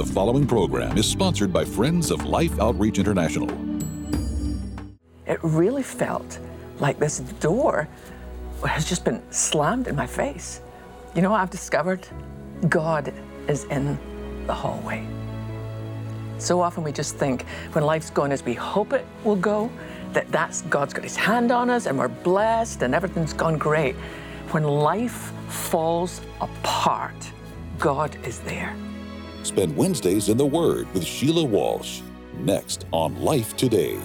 The following program is sponsored by Friends of Life Outreach International. It really felt like this door has just been slammed in my face. You know, I've discovered God is in the hallway. So often we just think when life's going as we hope it will go, that that's God's got his hand on us and we're blessed and everything's gone great. When life falls apart, God is there. Spend Wednesdays in the Word with Sheila Walsh. Next on Life Today.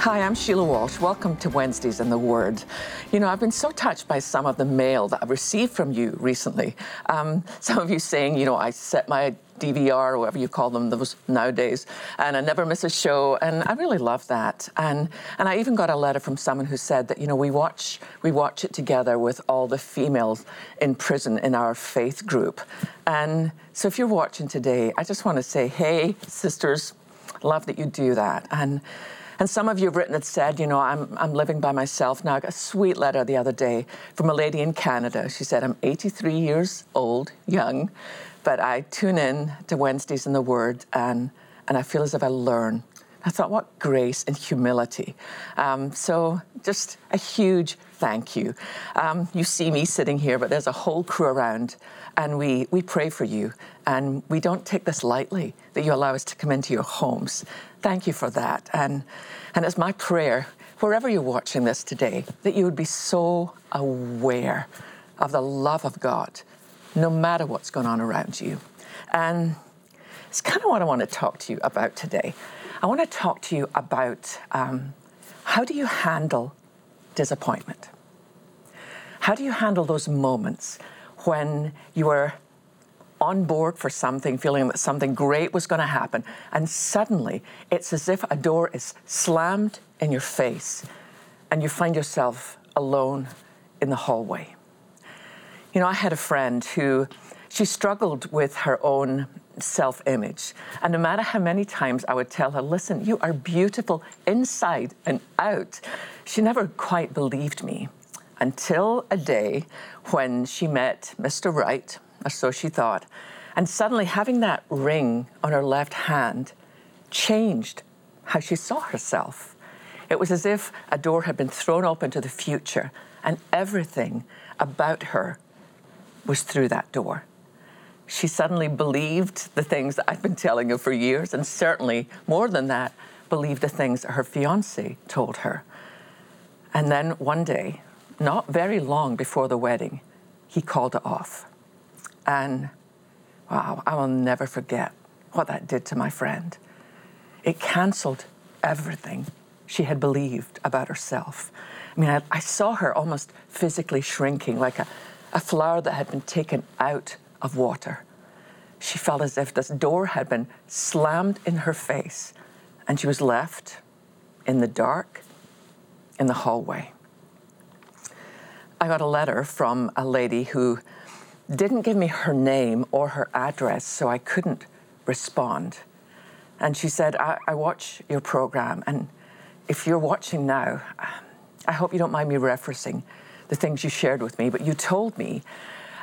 Hi, I'm Sheila Walsh. Welcome to Wednesdays in the Word. You know, I've been so touched by some of the mail that I've received from you recently. Um, some of you saying, you know, I set my DVR or whatever you call them those nowadays, and I never miss a show, and I really love that. And and I even got a letter from someone who said that you know we watch we watch it together with all the females in prison in our faith group, and so if you're watching today, I just want to say, hey, sisters, love that you do that, and. And some of you have written and said, you know, I'm, I'm living by myself now. I got a sweet letter the other day from a lady in Canada. She said, I'm 83 years old, young, but I tune in to Wednesdays in the Word and, and I feel as if I learn. I thought, what grace and humility. Um, so, just a huge thank you. Um, you see me sitting here, but there's a whole crew around, and we, we pray for you. And we don't take this lightly that you allow us to come into your homes. Thank you for that. And, and it's my prayer, wherever you're watching this today, that you would be so aware of the love of God, no matter what's going on around you. And it's kind of what I want to talk to you about today. I want to talk to you about um, how do you handle disappointment? How do you handle those moments when you are on board for something, feeling that something great was going to happen, and suddenly it's as if a door is slammed in your face and you find yourself alone in the hallway? You know, I had a friend who she struggled with her own self image. And no matter how many times I would tell her, listen, you are beautiful inside and out, she never quite believed me until a day when she met Mr. Right, or so she thought. And suddenly, having that ring on her left hand changed how she saw herself. It was as if a door had been thrown open to the future, and everything about her was through that door she suddenly believed the things that I've been telling her for years, and certainly more than that, believed the things that her fiance told her. And then one day, not very long before the wedding, he called it off. And wow, I will never forget what that did to my friend. It canceled everything she had believed about herself. I mean, I, I saw her almost physically shrinking like a, a flower that had been taken out of water. She felt as if this door had been slammed in her face, and she was left in the dark in the hallway. I got a letter from a lady who didn't give me her name or her address, so I couldn't respond. And she said, I, I watch your program, and if you're watching now, I hope you don't mind me referencing the things you shared with me, but you told me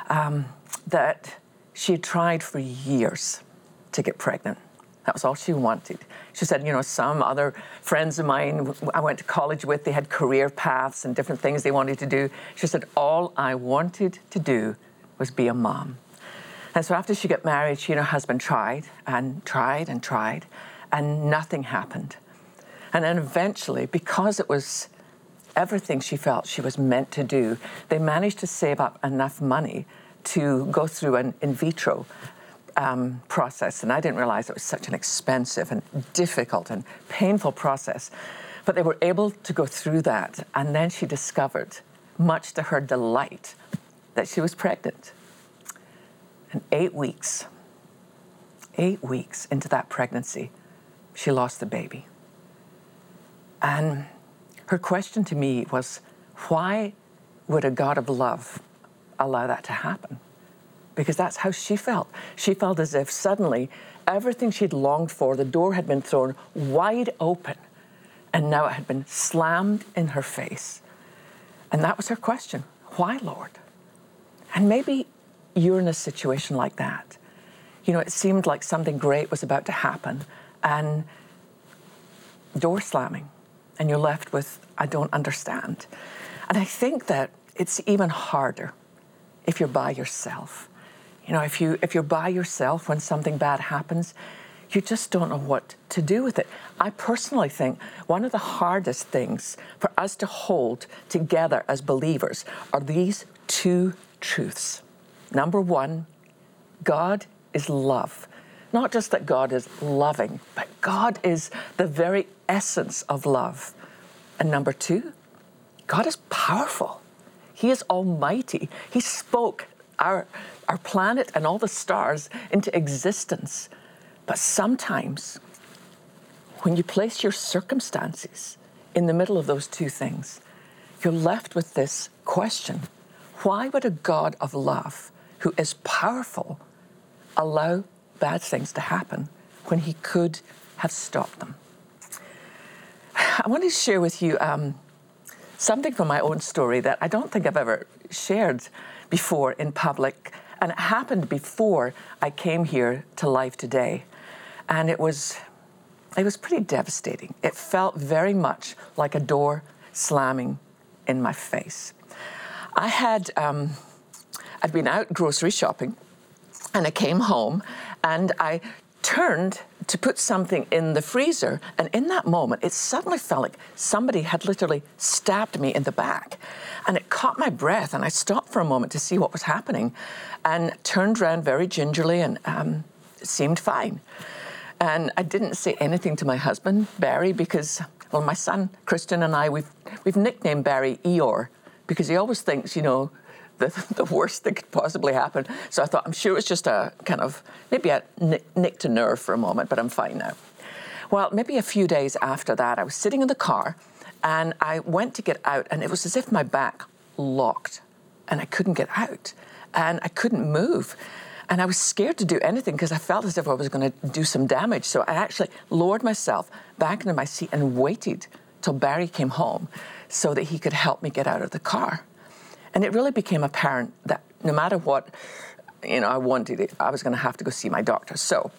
um, that she had tried for years to get pregnant. That was all she wanted. She said, you know, some other friends of mine I went to college with, they had career paths and different things they wanted to do. She said, all I wanted to do was be a mom. And so after she got married, she and her husband tried and tried and tried, and nothing happened. And then eventually, because it was everything she felt she was meant to do, they managed to save up enough money to go through an in vitro um, process. And I didn't realize it was such an expensive and difficult and painful process. But they were able to go through that. And then she discovered, much to her delight, that she was pregnant. And eight weeks, eight weeks into that pregnancy, she lost the baby. And her question to me was, why would a God of love allow that to happen? Because that's how she felt. She felt as if suddenly everything she'd longed for, the door had been thrown wide open, and now it had been slammed in her face. And that was her question Why, Lord? And maybe you're in a situation like that. You know, it seemed like something great was about to happen, and door slamming, and you're left with, I don't understand. And I think that it's even harder if you're by yourself. You know, if you if you're by yourself when something bad happens, you just don't know what to do with it. I personally think one of the hardest things for us to hold together as believers are these two truths. Number one, God is love. Not just that God is loving, but God is the very essence of love. And number two, God is powerful. He is almighty. He spoke our, our planet and all the stars into existence. But sometimes, when you place your circumstances in the middle of those two things, you're left with this question why would a God of love, who is powerful, allow bad things to happen when he could have stopped them? I want to share with you um, something from my own story that I don't think I've ever shared before in public. And it happened before I came here to Life Today. And it was, it was pretty devastating. It felt very much like a door slamming in my face. I had, um, I'd been out grocery shopping and I came home and I turned to put something in the freezer, and in that moment, it suddenly felt like somebody had literally stabbed me in the back. And it caught my breath, and I stopped for a moment to see what was happening and turned around very gingerly and um, seemed fine. And I didn't say anything to my husband, Barry, because, well, my son, Christian, and I, we've, we've nicknamed Barry Eeyore because he always thinks, you know, the, the worst that could possibly happen. So I thought, I'm sure it's just a kind of maybe a nick to nerve for a moment, but I'm fine now. Well, maybe a few days after that, I was sitting in the car and I went to get out, and it was as if my back locked and I couldn't get out and I couldn't move. And I was scared to do anything because I felt as if I was going to do some damage. So I actually lowered myself back into my seat and waited till Barry came home so that he could help me get out of the car. And it really became apparent that no matter what, you know, I wanted, I was going to have to go see my doctor. So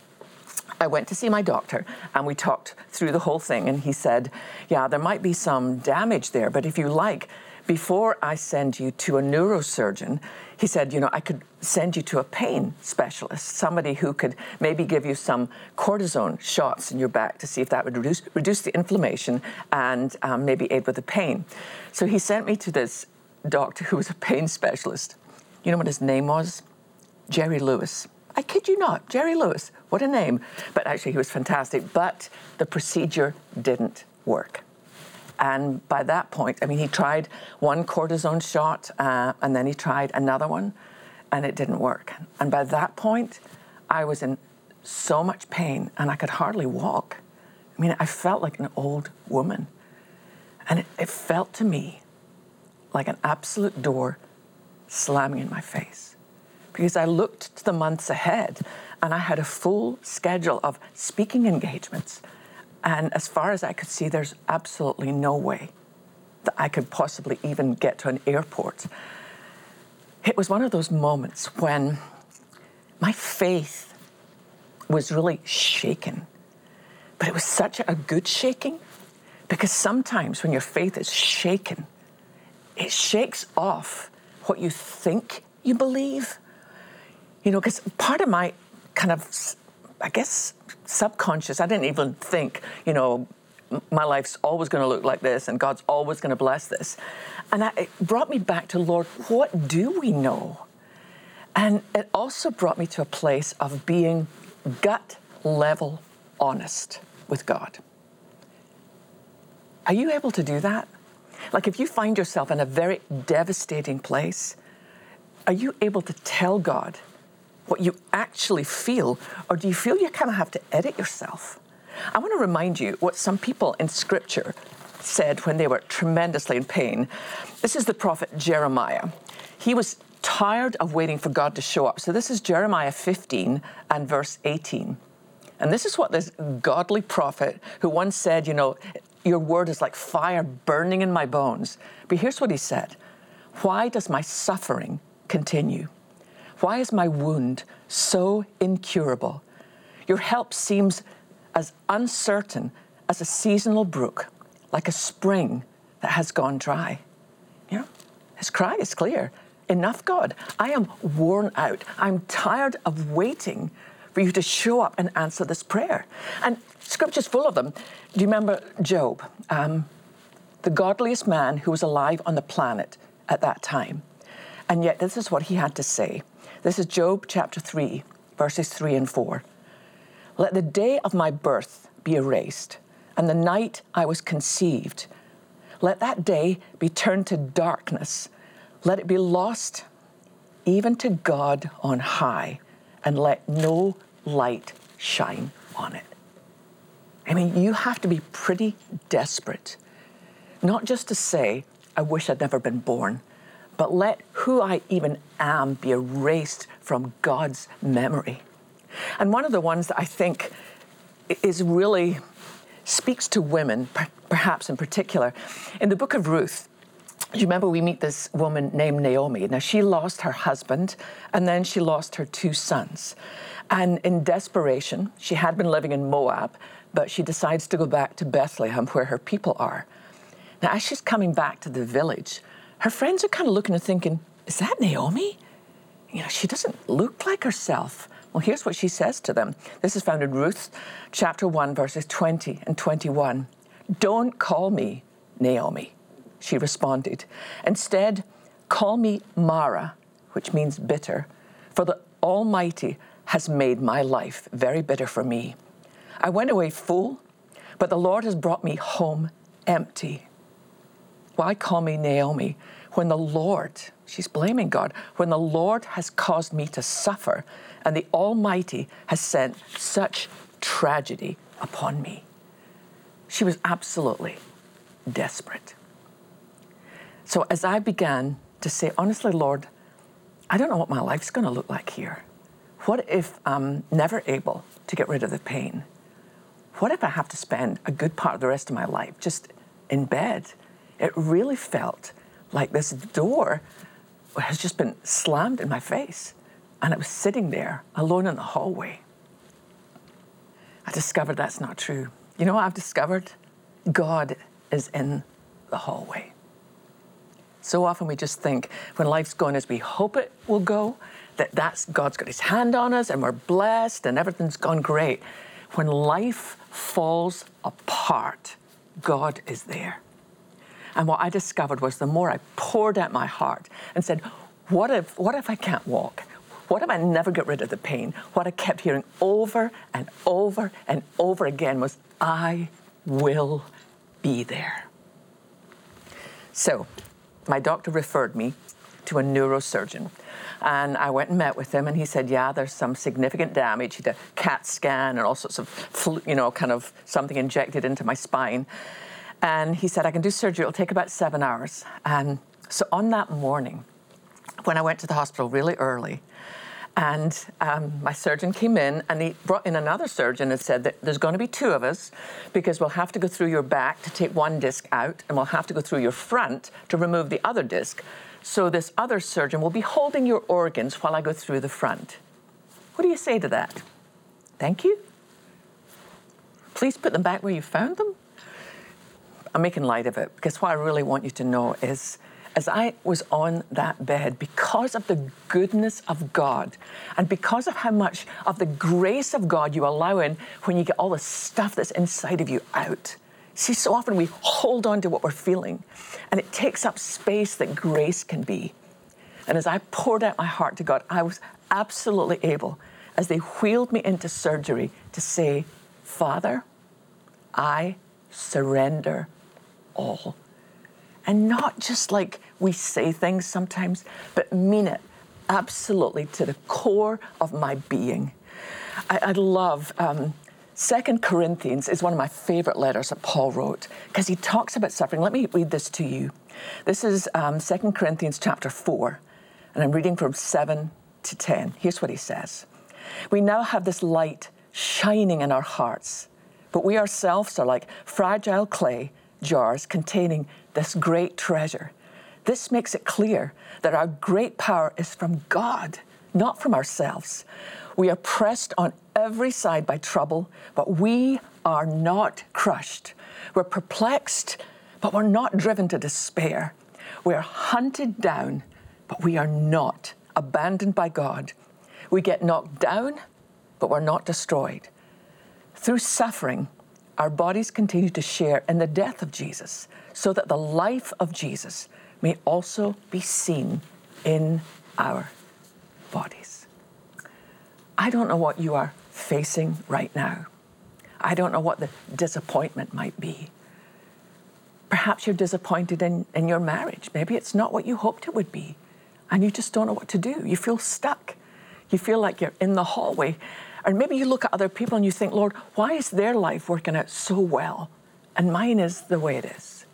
I went to see my doctor and we talked through the whole thing. And he said, Yeah, there might be some damage there, but if you like, before I send you to a neurosurgeon, he said, you know, I could send you to a pain specialist, somebody who could maybe give you some cortisone shots in your back to see if that would reduce, reduce the inflammation and um, maybe aid with the pain. So he sent me to this doctor who was a pain specialist. You know what his name was? Jerry Lewis. I kid you not, Jerry Lewis. What a name. But actually, he was fantastic. But the procedure didn't work. And by that point, I mean, he tried one cortisone shot uh, and then he tried another one and it didn't work. And by that point, I was in so much pain and I could hardly walk. I mean, I felt like an old woman. And it, it felt to me like an absolute door slamming in my face because I looked to the months ahead and I had a full schedule of speaking engagements. And as far as I could see, there's absolutely no way that I could possibly even get to an airport. It was one of those moments when my faith was really shaken. But it was such a good shaking because sometimes when your faith is shaken, it shakes off what you think you believe. You know, because part of my kind of, I guess, subconscious, I didn't even think, you know, my life's always going to look like this and God's always going to bless this. And it brought me back to, Lord, what do we know? And it also brought me to a place of being gut level honest with God. Are you able to do that? Like if you find yourself in a very devastating place, are you able to tell God what you actually feel, or do you feel you kind of have to edit yourself? I want to remind you what some people in Scripture said when they were tremendously in pain. This is the prophet Jeremiah. He was tired of waiting for God to show up. So this is Jeremiah 15 and verse 18. And this is what this godly prophet who once said, You know, your word is like fire burning in my bones. But here's what he said Why does my suffering continue? Why is my wound so incurable? Your help seems as uncertain as a seasonal brook, like a spring that has gone dry. You know, his cry is clear. Enough, God. I am worn out. I'm tired of waiting for you to show up and answer this prayer. And scripture's full of them. Do you remember Job, um, the godliest man who was alive on the planet at that time? And yet, this is what he had to say. This is Job chapter 3, verses 3 and 4. Let the day of my birth be erased, and the night I was conceived. Let that day be turned to darkness. Let it be lost even to God on high, and let no light shine on it. I mean, you have to be pretty desperate, not just to say, I wish I'd never been born, but let who I even am be erased from God's memory. And one of the ones that I think is really speaks to women, perhaps in particular, in the book of Ruth. You remember we meet this woman named Naomi. Now she lost her husband and then she lost her two sons. And in desperation, she had been living in Moab, but she decides to go back to Bethlehem where her people are. Now, as she's coming back to the village, her friends are kind of looking and thinking, Is that Naomi? You know, she doesn't look like herself. Well, here's what she says to them. This is found in Ruth chapter 1, verses 20 and 21. Don't call me Naomi, she responded. Instead, call me Mara, which means bitter, for the Almighty has made my life very bitter for me. I went away full, but the Lord has brought me home empty. Why call me Naomi when the Lord, she's blaming God, when the Lord has caused me to suffer and the Almighty has sent such tragedy upon me. She was absolutely desperate. So as I began to say, honestly, Lord, I don't know what my life's going to look like here. What if I'm never able to get rid of the pain? What if I have to spend a good part of the rest of my life just in bed? It really felt like this door has just been slammed in my face. And I was sitting there alone in the hallway. I discovered that's not true. You know what I've discovered? God is in the hallway. So often we just think when life's going as we hope it will go, that that's God's got his hand on us and we're blessed and everything's gone great. When life falls apart, God is there. And what I discovered was the more I poured out my heart and said, what if, what if I can't walk? What if I never get rid of the pain? What I kept hearing over and over and over again was, I will be there. So, my doctor referred me to a neurosurgeon. And I went and met with him, and he said, "Yeah, there's some significant damage. He did a CAT scan and all sorts of, you know, kind of something injected into my spine." And he said, "I can do surgery. It'll take about seven hours." And so on that morning, when I went to the hospital really early, and um, my surgeon came in and he brought in another surgeon and said that there's going to be two of us because we'll have to go through your back to take one disc out and we'll have to go through your front to remove the other disc. So this other surgeon will be holding your organs while I go through the front. What do you say to that? Thank you. Please put them back where you found them. I'm making light of it because what I really want you to know is as I was on that bed, because of the goodness of God and because of how much of the grace of God you allow in when you get all the stuff that's inside of you out. See, so often we hold on to what we're feeling and it takes up space that grace can be. And as I poured out my heart to God, I was absolutely able, as they wheeled me into surgery, to say, Father, I surrender all and not just like we say things sometimes, but mean it absolutely to the core of my being. I, I love um, Second Corinthians is one of my favorite letters that Paul wrote because he talks about suffering. Let me read this to you. This is um, 2 Corinthians chapter 4, And I'm reading from 7 to 10. Here's what he says We now have this light shining in our hearts, but we ourselves are like fragile clay jars containing this great treasure. This makes it clear that our great power is from God, not from ourselves. We are pressed on every side by trouble, but we are not crushed. We're perplexed, but we're not driven to despair. We're hunted down, but we are not abandoned by God. We get knocked down, but we're not destroyed. Through suffering, our bodies continue to share in the death of Jesus, so that the life of Jesus may also be seen in our bodies. I don't know what you are facing right now. I don't know what the disappointment might be. Perhaps you're disappointed in, in your marriage. Maybe it's not what you hoped it would be, and you just don't know what to do. You feel stuck. You feel like you're in the hallway. Or maybe you look at other people and you think, Lord, why is their life working out so well? And mine is the way it is.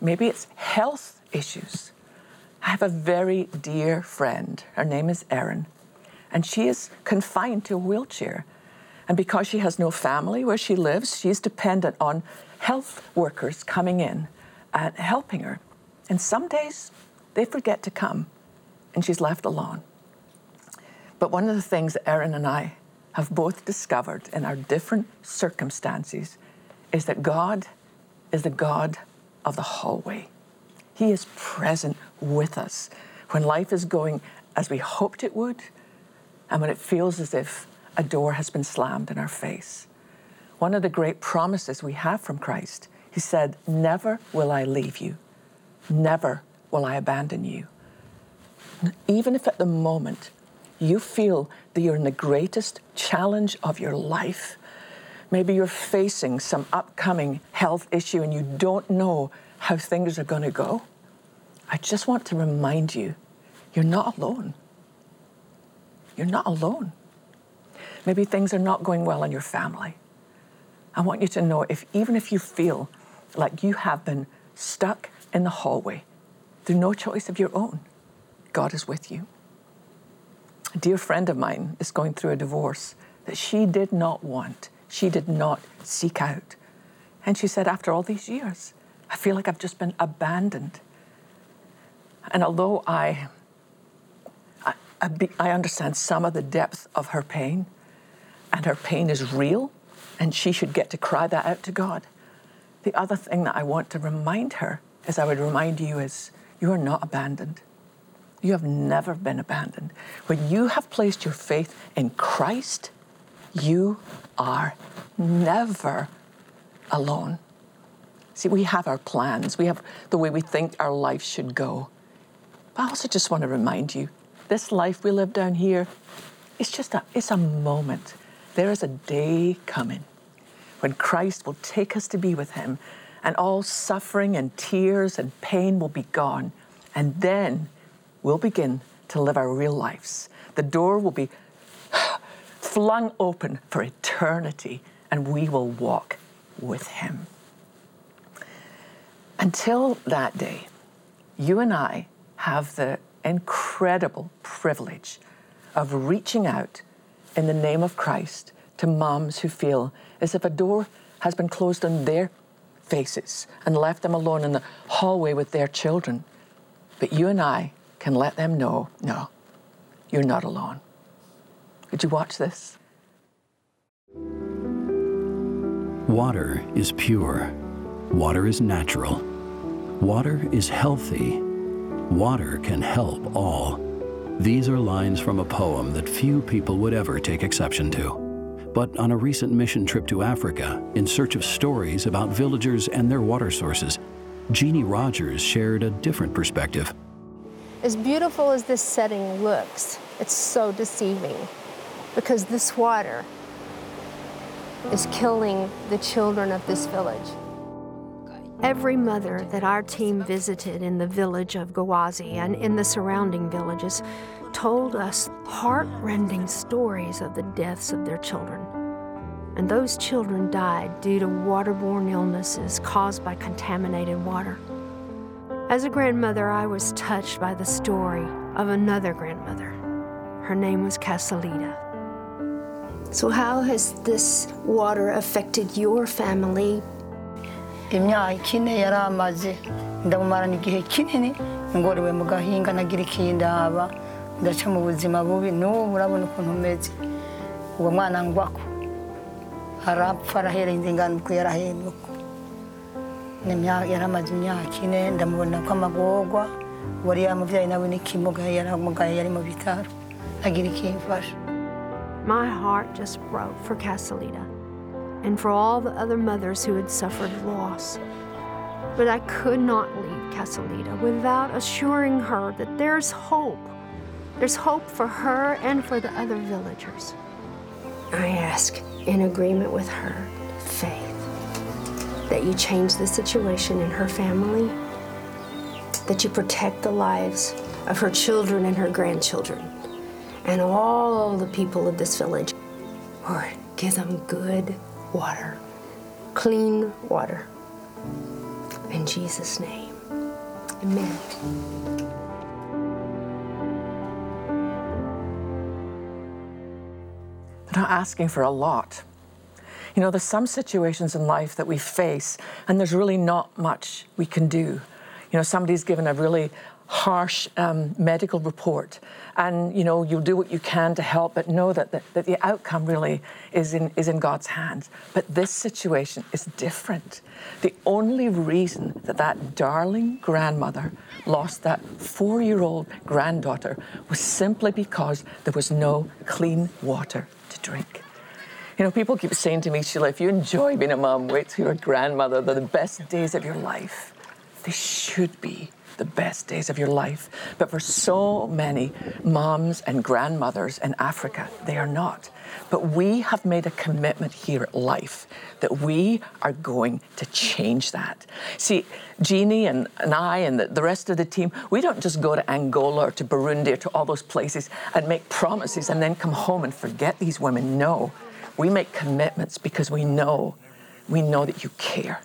Maybe it's health issues. I have a very dear friend. Her name is Erin, and she is confined to a wheelchair. And because she has no family where she lives, she's dependent on health workers coming in and helping her. And some days they forget to come, and she's left alone. But one of the things that Erin and I have both discovered in our different circumstances is that God is the God of the hallway. He is present with us when life is going as we hoped it would and when it feels as if a door has been slammed in our face. One of the great promises we have from Christ, He said, Never will I leave you, never will I abandon you. Even if at the moment you feel that you're in the greatest challenge of your life, maybe you're facing some upcoming health issue and you don't know how things are going to go, I just want to remind you you're not alone. You're not alone. Maybe things are not going well in your family. I want you to know if even if you feel like you have been stuck in the hallway through no choice of your own, God is with you. A dear friend of mine is going through a divorce that she did not want, she did not seek out. And she said, after all these years, I feel like I've just been abandoned. And although I, I, understand some of the depth of her pain, and her pain is real, and she should get to cry that out to God. The other thing that I want to remind her, as I would remind you, is you are not abandoned. You have never been abandoned. When you have placed your faith in Christ, you are never alone. See, we have our plans, we have the way we think our life should go. But I also just want to remind you this life we live down here, it's just a, it's a moment. There is a day coming when Christ will take us to be with Him, and all suffering and tears and pain will be gone. And then we'll begin to live our real lives. The door will be flung open for eternity, and we will walk with Him. Until that day, you and I have the incredible privilege of reaching out in the name of Christ to moms who feel as if a door has been closed on their faces and left them alone in the hallway with their children. But you and I can let them know no, you're not alone. Would you watch this? Water is pure. Water is natural. Water is healthy Water can help all. These are lines from a poem that few people would ever take exception to. But on a recent mission trip to Africa, in search of stories about villagers and their water sources, Jeannie Rogers shared a different perspective. As beautiful as this setting looks, it's so deceiving because this water is killing the children of this village. Every mother that our team visited in the village of Gawazi and in the surrounding villages told us heartrending stories of the deaths of their children. And those children died due to waterborne illnesses caused by contaminated water. As a grandmother, I was touched by the story of another grandmother. Her name was Casalita. So, how has this water affected your family? Imyaka ine yari amaze. Ndamumarana igihe kinini ngorewe mu gahinga nagira ikindaba ndaca mu buzima bubi. N'ubu urabona ukuntu umeze. Uwo mwana ngwako arapfa arahereye inzingano uko yarahenuka yari amaze imyaka ine ndamubona ko amagorwa wari yamubyaye nawe n'ikimuga yaramugaye yari mu bitaro. Agira ikimfasha My heart just broke for Casalita and for all the other mothers who had suffered loss. But I could not leave Casalita without assuring her that there's hope. There's hope for her and for the other villagers. I ask, in agreement with her, faith, that you change the situation in her family, that you protect the lives of her children and her grandchildren, and all the people of this village. Lord, give them good water, clean water. In Jesus' name, amen. They're not asking for a lot. You know, there's some situations in life that we face, and there's really not much we can do. You know, somebody's given a really harsh um, medical report, and you know, you'll do what you can to help, but know that the, that the outcome really is in, is in God's hands. But this situation is different. The only reason that that darling grandmother lost that four year old granddaughter was simply because there was no clean water to drink. You know, people keep saying to me, Sheila, if you enjoy being a mom, wait till you're a grandmother. They're the best days of your life. They should be the best days of your life. But for so many moms and grandmothers in Africa, they are not. But we have made a commitment here at Life that we are going to change that. See, Jeannie and, and I and the, the rest of the team, we don't just go to Angola or to Burundi or to all those places and make promises and then come home and forget these women. No, we make commitments because we know, we know that you care.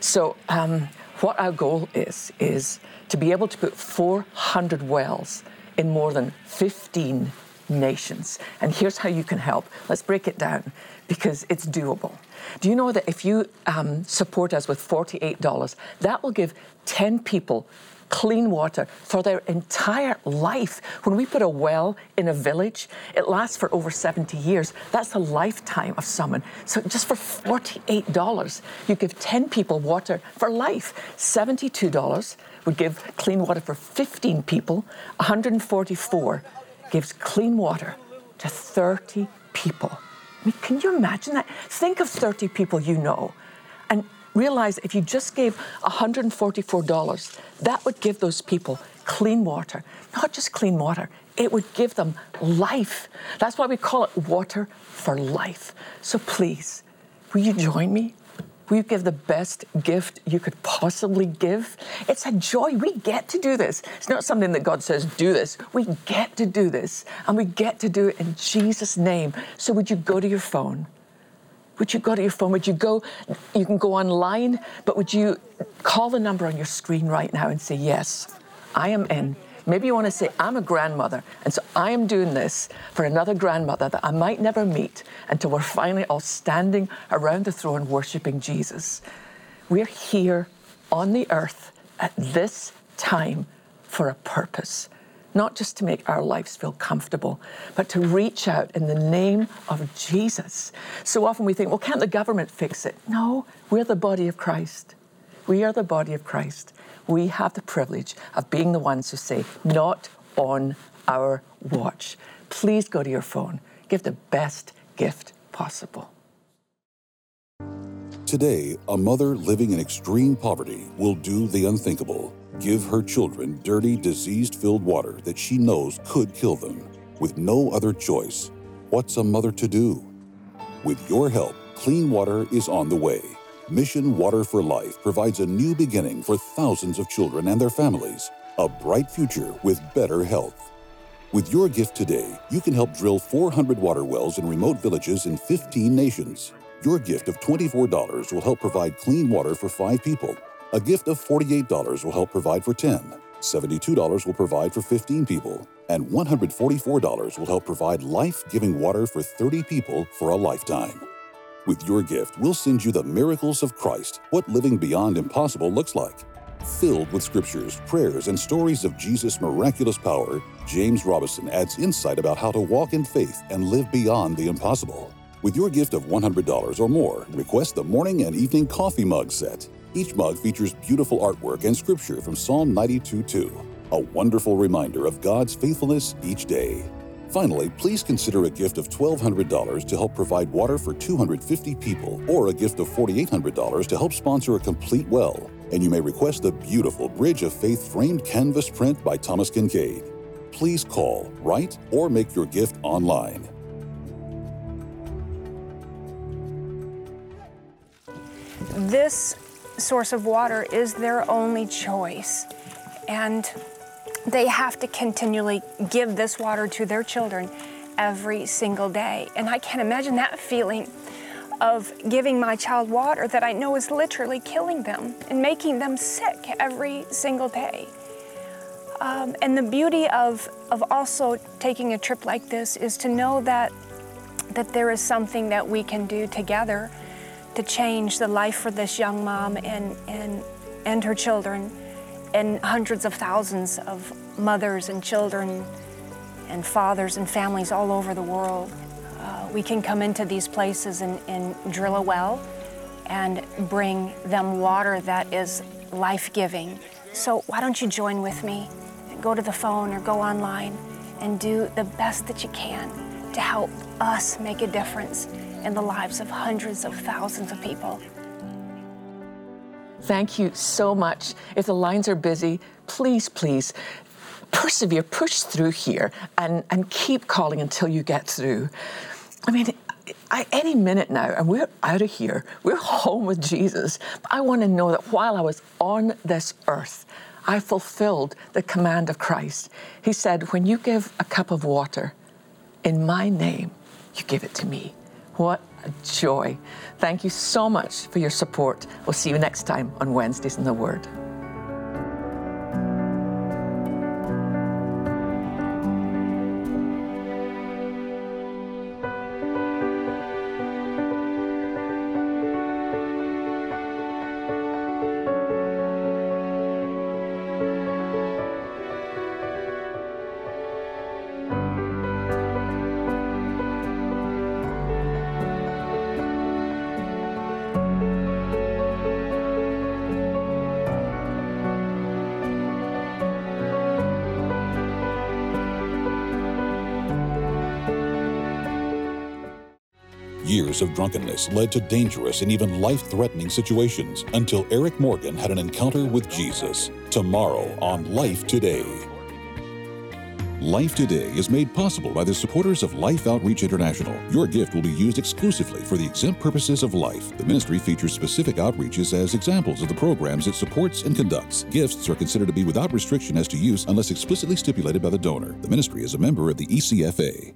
So, um, what our goal is, is to be able to put 400 wells in more than 15 nations. And here's how you can help. Let's break it down because it's doable. Do you know that if you um, support us with $48, that will give 10 people clean water for their entire life. When we put a well in a village, it lasts for over 70 years. That's a lifetime of someone. So just for $48, you give 10 people water for life. $72 would give clean water for 15 people. 144 gives clean water to 30 people. I mean, can you imagine that? Think of 30 people you know realize if you just gave $144, that would give those people clean water. Not just clean water, it would give them life. That's why we call it water for life. So please, will you join me? Will you give the best gift you could possibly give? It's a joy. We get to do this. It's not something that God says, do this. We get to do this, and we get to do it in Jesus' name. So, would you go to your phone? Would you go to your phone? Would you go? You can go online, but would you call the number on your screen right now and say, Yes, I am in. Maybe you want to say, I'm a grandmother, and so I am doing this for another grandmother that I might never meet until we're finally all standing around the throne worshiping Jesus. We're here on the earth at this time for a purpose, not just to make our lives feel comfortable, but to reach out in the name of Jesus. So often we think, well, can't the government fix it? No, we're the body of Christ. We are the body of Christ we have the privilege of being the ones who say, not on our watch. Please go to your phone. Give the best gift possible. Today, a mother living in extreme poverty will do the unthinkable give her children dirty, disease filled water that she knows could kill them. With no other choice, what's a mother to do? With your help, clean water is on the way. Mission Water for Life provides a new beginning for thousands of children and their families, a bright future with better health. With your gift today, you can help drill 400 water wells in remote villages in 15 nations. Your gift of $24 will help provide clean water for five people. A gift of $48 will help provide for 10. $72 will provide for 15 people, and $144 will help provide life giving water for 30 people for a lifetime. With your gift, we'll send you the miracles of Christ, what living beyond impossible looks like. Filled with scriptures, prayers, and stories of Jesus' miraculous power, James Robison adds insight about how to walk in faith and live beyond the impossible. With your gift of $100 or more, request the morning and evening coffee mug set. Each mug features beautiful artwork and scripture from Psalm 92:2, a wonderful reminder of God's faithfulness each day. Finally, please consider a gift of $1,200 to help provide water for 250 people, or a gift of $4,800 to help sponsor a complete well. And you may request the beautiful Bridge of Faith framed canvas print by Thomas Kinkade. Please call, write, or make your gift online. This source of water is their only choice. And they have to continually give this water to their children every single day. And I can't imagine that feeling of giving my child water that I know is literally killing them and making them sick every single day. Um, and the beauty of, of also taking a trip like this is to know that, that there is something that we can do together to change the life for this young mom and, and, and her children and hundreds of thousands of mothers and children and fathers and families all over the world. Uh, we can come into these places and, and drill a well and bring them water that is life giving. So, why don't you join with me? Go to the phone or go online and do the best that you can to help us make a difference in the lives of hundreds of thousands of people. Thank you so much. If the lines are busy, please, please persevere, push through here, and, and keep calling until you get through. I mean, I, any minute now, and we're out of here, we're home with Jesus. I want to know that while I was on this earth, I fulfilled the command of Christ. He said, When you give a cup of water in my name, you give it to me. What a joy. Thank you so much for your support. We'll see you next time on Wednesdays in the Word. Years of drunkenness led to dangerous and even life threatening situations until Eric Morgan had an encounter with Jesus. Tomorrow on Life Today. Life Today is made possible by the supporters of Life Outreach International. Your gift will be used exclusively for the exempt purposes of life. The ministry features specific outreaches as examples of the programs it supports and conducts. Gifts are considered to be without restriction as to use unless explicitly stipulated by the donor. The ministry is a member of the ECFA.